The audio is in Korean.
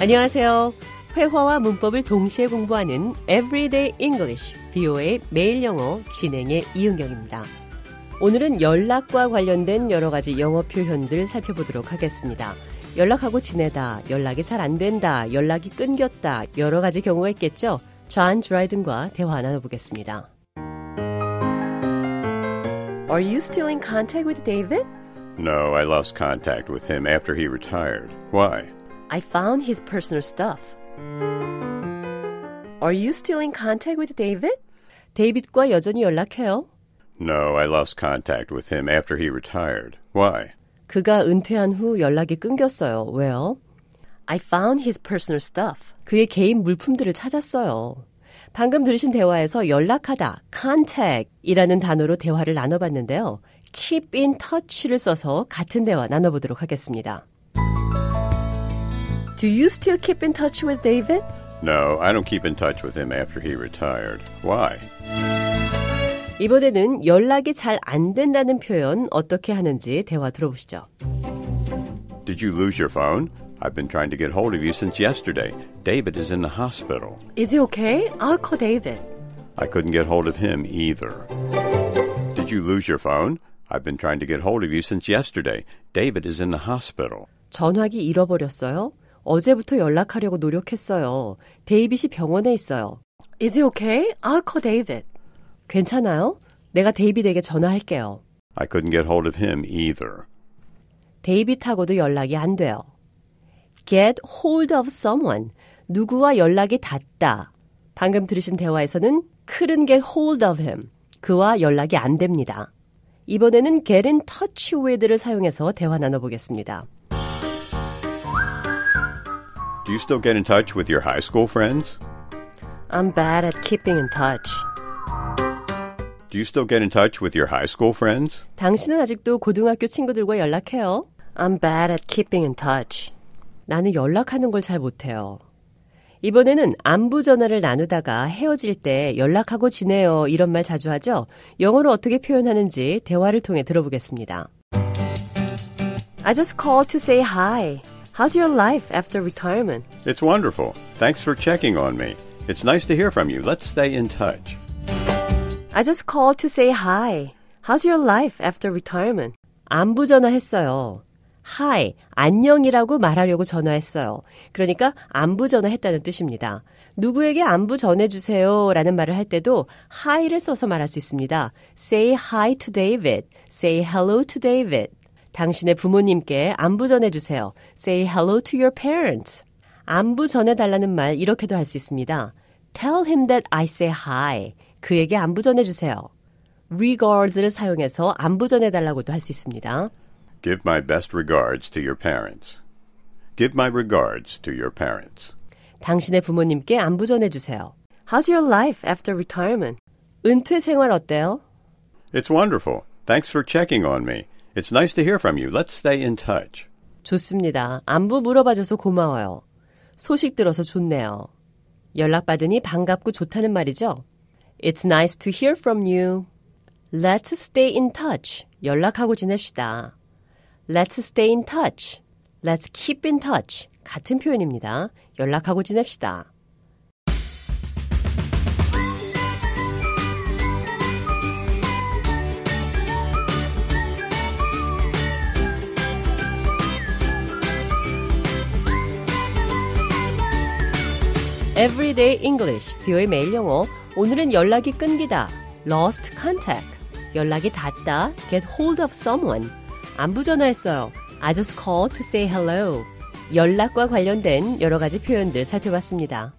안녕하세요. 회화와 문법을 동시에 공부하는 Everyday English, VOA 매일 영어 진행의 이은경입니다. 오늘은 연락과 관련된 여러 가지 영어 표현들 살펴보도록 하겠습니다. 연락하고 지내다, 연락이 잘 안 된다, 연락이 끊겼다, 여러 가지 경우가 있겠죠? 존 드라이든과 대화 나눠보겠습니다. Are you still in contact with David? No, I lost contact with him after he retired. Why? I found his personal stuff. Are you still in contact with David? 데이빗과 여전히 연락해요. No, I lost contact with him after he retired. Why? 그가 은퇴한 후 연락이 끊겼어요. 왜요? I found his personal stuff. 그의 개인 물품들을 찾았어요. 방금 들으신 대화에서 연락하다, contact이라는 단어로 대화를 나눠봤는데요. keep in touch를 써서 같은 대화 나눠보도록 하겠습니다. Do you still keep in touch with David? No, I don't keep in touch with him after he retired. Why? 이번에는 연락이 잘 안 된다는 표현 어떻게 하는지 대화 들어보시죠. Did you lose your phone? I've been trying to get hold of you since yesterday. David is in the hospital. Is he okay? I'll call David. I couldn't get hold of him either. Did you lose your phone? I've been trying to get hold of you since yesterday. David is in the hospital. 전화기 잃어버렸어요? 어제부터 연락하려고 노력했어요. 데이빗이 병원에 있어요. Is he okay? I'll call David. 괜찮아요? 내가 데이빗에게 전화할게요. I couldn't get hold of him either. 데이빗하고도 연락이 안 돼요. get hold of someone. 누구와 연락이 닿다. 방금 들으신 대화에서는 couldn't get hold of him. 그와 연락이 안 됩니다. 이번에는 get in touch with를 사용해서 대화 나눠보겠습니다. Do you still get in touch with your high school friends? I'm bad at keeping in touch. Do you still get in touch with your high school friends? 당신은 아직도 고등학교 친구들과 연락해요? I'm bad at keeping in touch. 나는 연락하는 걸 잘 못해요. 이번에는 안부 전화를 나누다가 헤어질 때 연락하고 지내요 이런 말 자주 하죠? 영어로 어떻게 표현하는지 대화를 통해 들어보겠습니다. I just called to say hi. How's your life after retirement? It's wonderful. Thanks for checking on me. It's nice to hear from you. Let's stay in touch. I just called to say hi. How's your life after retirement? 안부 전화했어요. Hi, 안녕이라고 말하려고 전화했어요. 그러니까 안부 전화했다는 뜻입니다. 누구에게 안부 전해주세요 라는 말을 할 때도 hi를 써서 말할 수 있습니다. Say hi to David. Say hello to David. 당신의 부모님께 안부 전해주세요. Say hello to your parents. 안부 전해달라는 말 이렇게도 할 수 있습니다. Tell him that I say hi. 그에게 안부 전해주세요. regards를 사용해서 안부 전해달라고도 할 수 있습니다. Give my best regards to your parents. Give my regards to your parents. 당신의 부모님께 안부 전해주세요. How's your life after retirement? 은퇴 생활 어때요? It's wonderful. Thanks for checking on me. It's nice to hear from you. Let's stay in touch. 좋습니다. 안부 물어봐줘서 고마워요. 소식 들어서 좋네요. 연락받으니 반갑고 좋다는 말이죠. It's nice to hear from you. Let's stay in touch. 연락하고 지냅시다. Let's stay in touch. Let's keep in touch. 같은 표현입니다. 연락하고 지냅시다. Everyday English, 뷰의 매일 영어. 오늘은 연락이 끊기다, lost contact. 연락이 닿다, get hold of someone. 안부 전화했어요. I just called to say hello. 연락과 관련된 여러 가지 표현들 살펴봤습니다.